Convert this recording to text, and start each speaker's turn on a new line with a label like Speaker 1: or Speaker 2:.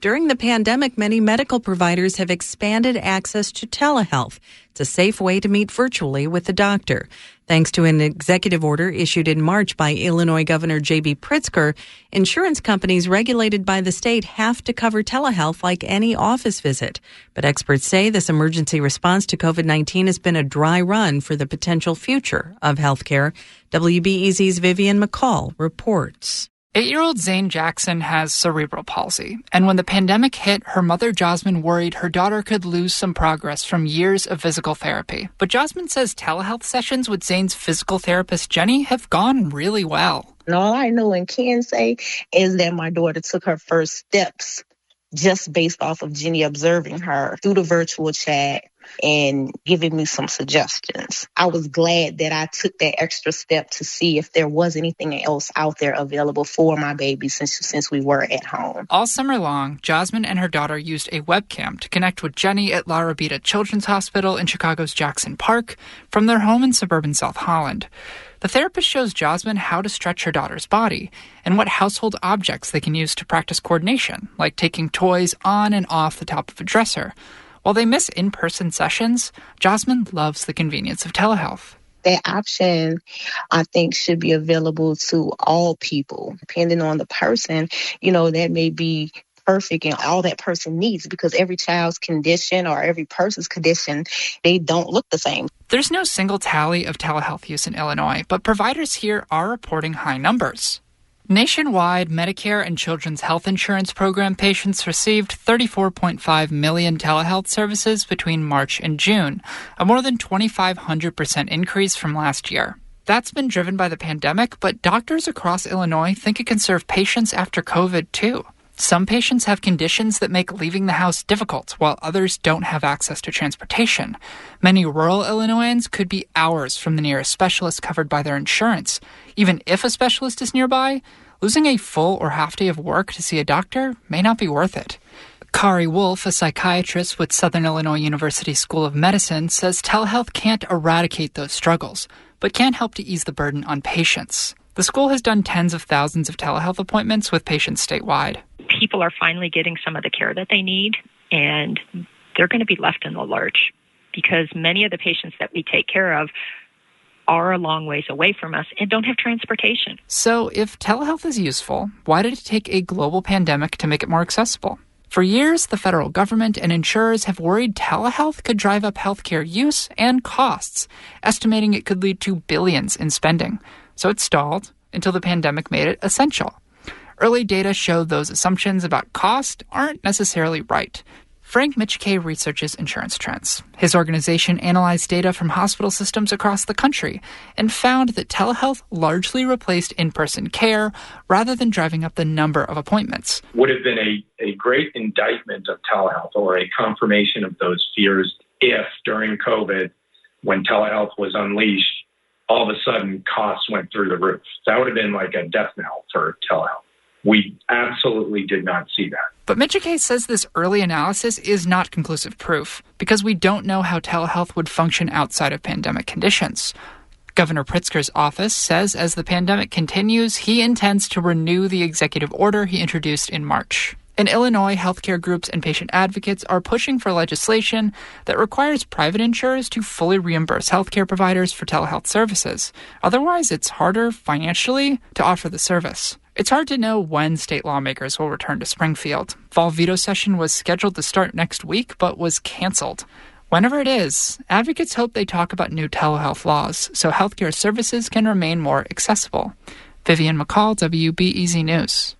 Speaker 1: During the pandemic, many medical providers have expanded access to telehealth. It's a safe way to meet virtually with a doctor. Thanks to an executive order issued in March by Illinois Governor J.B. Pritzker, insurance companies regulated by the state have to cover telehealth like any office visit. But experts say this emergency response to COVID 19 has been a dry run for the potential future of healthcare. WBEZ's Vivian McCall reports.
Speaker 2: Eight year old Zane Jackson has cerebral palsy, and when the pandemic hit, her mother Jasmine worried her daughter could lose some progress from years of physical therapy. But Jasmine says telehealth sessions with Zane's physical therapist Jenny have gone really well.
Speaker 3: And all I know and can say is that my daughter took her first steps just based off of Jenny observing her through the virtual chat and giving me some suggestions. I was glad that I took that extra step to see if there was anything else out there available for my baby since since we were at home.
Speaker 2: All summer long, Jasmine and her daughter used a webcam to connect with Jenny at La Rabida Children's Hospital in Chicago's Jackson Park from their home in suburban South Holland. The therapist shows Jasmine how to stretch her daughter's body and what household objects they can use to practice coordination, like taking toys on and off the top of a dresser. While they miss in person sessions, Jasmine loves the convenience of telehealth.
Speaker 3: That option, I think, should be available to all people, depending on the person. You know, that may be perfect and all that person needs because every child's condition or every person's condition, they don't look the same.
Speaker 2: There's no single tally of telehealth use in Illinois, but providers here are reporting high numbers. Nationwide, Medicare and Children's Health Insurance Program patients received 34.5 million telehealth services between March and June, a more than 2,500% increase from last year. That's been driven by the pandemic, but doctors across Illinois think it can serve patients after COVID too. Some patients have conditions that make leaving the house difficult, while others don't have access to transportation. Many rural Illinoisans could be hours from the nearest specialist covered by their insurance. Even if a specialist is nearby, losing a full or half day of work to see a doctor may not be worth it. Kari Wolf, a psychiatrist with Southern Illinois University School of Medicine, says telehealth can't eradicate those struggles, but can help to ease the burden on patients. The school has done tens of thousands of telehealth appointments with patients statewide
Speaker 4: people are finally getting some of the care that they need, and they're going to be left in the lurch because many of the patients that we take care of are a long ways away from us and don't have transportation.
Speaker 2: So, if telehealth is useful, why did it take a global pandemic to make it more accessible? For years, the federal government and insurers have worried telehealth could drive up healthcare use and costs, estimating it could lead to billions in spending. So it stalled until the pandemic made it essential. Early data show those assumptions about cost aren't necessarily right. Frank Michike researches insurance trends. His organization analyzed data from hospital systems across the country and found that telehealth largely replaced in person care rather than driving up the number of appointments.
Speaker 5: Would have been a, a great indictment of telehealth or a confirmation of those fears if during COVID, when telehealth was unleashed, all of a sudden costs went through the roof. That would have been like a death knell for telehealth. We absolutely did not see that.
Speaker 2: But Michike says this early analysis is not conclusive proof because we don't know how telehealth would function outside of pandemic conditions. Governor Pritzker's office says as the pandemic continues, he intends to renew the executive order he introduced in March. In Illinois, healthcare groups and patient advocates are pushing for legislation that requires private insurers to fully reimburse healthcare providers for telehealth services. Otherwise, it's harder financially to offer the service. It's hard to know when state lawmakers will return to Springfield. Fall veto session was scheduled to start next week, but was canceled. Whenever it is, advocates hope they talk about new telehealth laws so healthcare services can remain more accessible. Vivian McCall, WBEZ News.